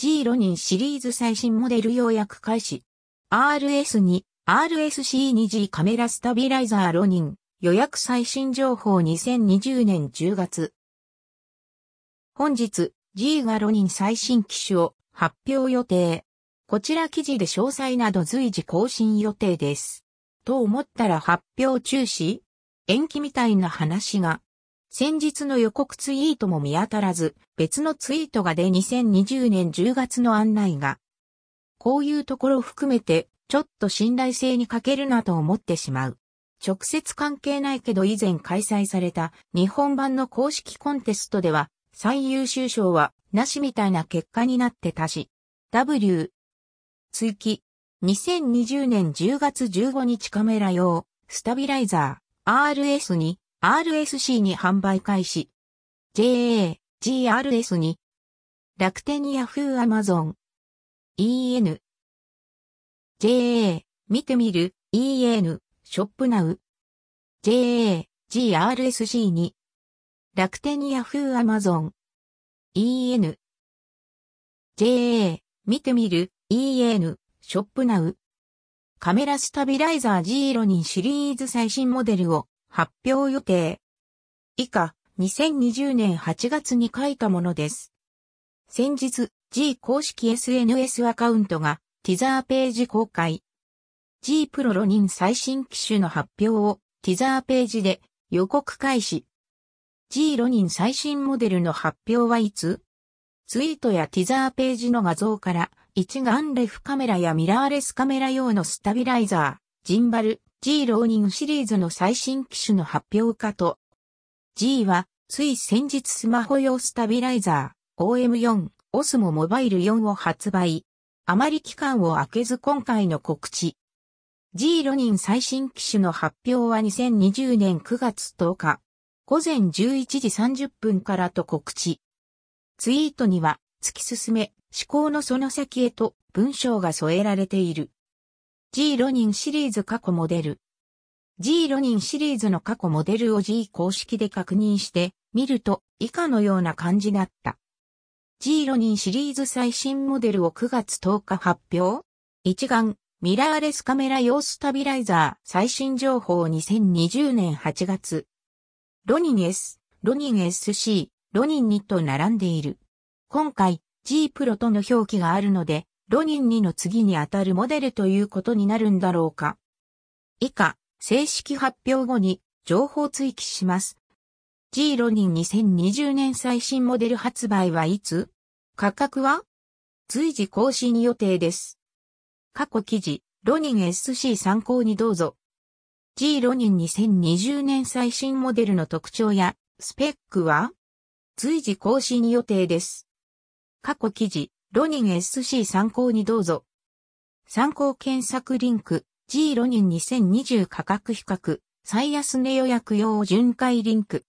G ロニンシリーズ最新モデル予約開始。RS2、RSC2G カメラスタビライザーロニン予約最新情報2020年10月。本日、G がロニン最新機種を発表予定。こちら記事で詳細など随時更新予定です。と思ったら発表中止延期みたいな話が。先日の予告ツイートも見当たらず、別のツイートがで2020年10月の案内が。こういうところ含めて、ちょっと信頼性に欠けるなと思ってしまう。直接関係ないけど以前開催された日本版の公式コンテストでは最優秀賞はなしみたいな結果になってたし。W。追記。2020年10月15日カメラ用スタビライザー RS に RSC に販売開始。JA、GRS に楽天ヤフーアマゾン EN JA 見てみる EN ショップナウ。JA、GRSC に。楽天ヤフーアマゾン。EN。JA、見てみる EN、ショップナウ。カメラスタビライザー G ロニンシリーズ最新モデルを発表予定。以下、2020年8月に書いたものです。先日、G 公式 SNS アカウントがティザーページ公開。G プロロニン最新機種の発表をティザーページで予告開始。G ロニン最新モデルの発表はいつ？ツイートやティザーページの画像から一眼レフカメラやミラーレスカメラ用のスタビライザー、ジンバル、G ローニングシリーズの最新機種の発表かと。G はつい先日スマホ用スタビライザー OM4、OSMO モバイル4を発売。あまり期間を空けず今回の告知。G ロニン最新機種の発表は2020年9月10日、午前11時30分からと告知。ツイートには、突き進め、思考のその先へと文章が添えられている。G ロニンシリーズ過去モデル。G ロニンシリーズの過去モデルを G 公式で確認して見ると以下のような感じだった。G ロニンシリーズ最新モデルを9月10日発表一眼ミラーレスカメラ用スタビライザー最新情報2020年8月。ロニン S、ロニン SC、ロニン2と並んでいる。今回 G プロとの表記があるので、ロニン2の次にあたるモデルということになるんだろうか。以下、正式発表後に情報追記します。G ロニン2020年最新モデル発売はいつ？価格は？随時更新予定です。過去記事、ロニン SC 参考にどうぞ。G ロニン2020年最新モデルの特徴やスペックは？随時更新予定です。過去記事、ロニン SC 参考にどうぞ。参考検索リンク、G ロニン2020価格比較、最安値予約用巡回リンク。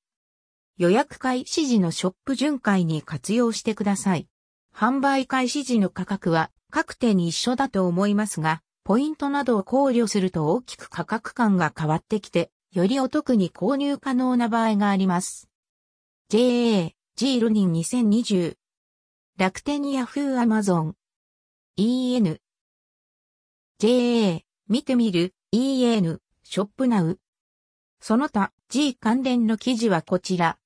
予約開始時のショップ巡回に活用してください。販売開始時の価格は各店に一緒だと思いますが、ポイントなどを考慮すると大きく価格感が変わってきて、よりお得に購入可能な場合があります。JA、G ロニン2020。楽天ヤフーアマゾン。EN。JA、見てみる、EN、ショップナウ。その他、G 関連の記事はこちら。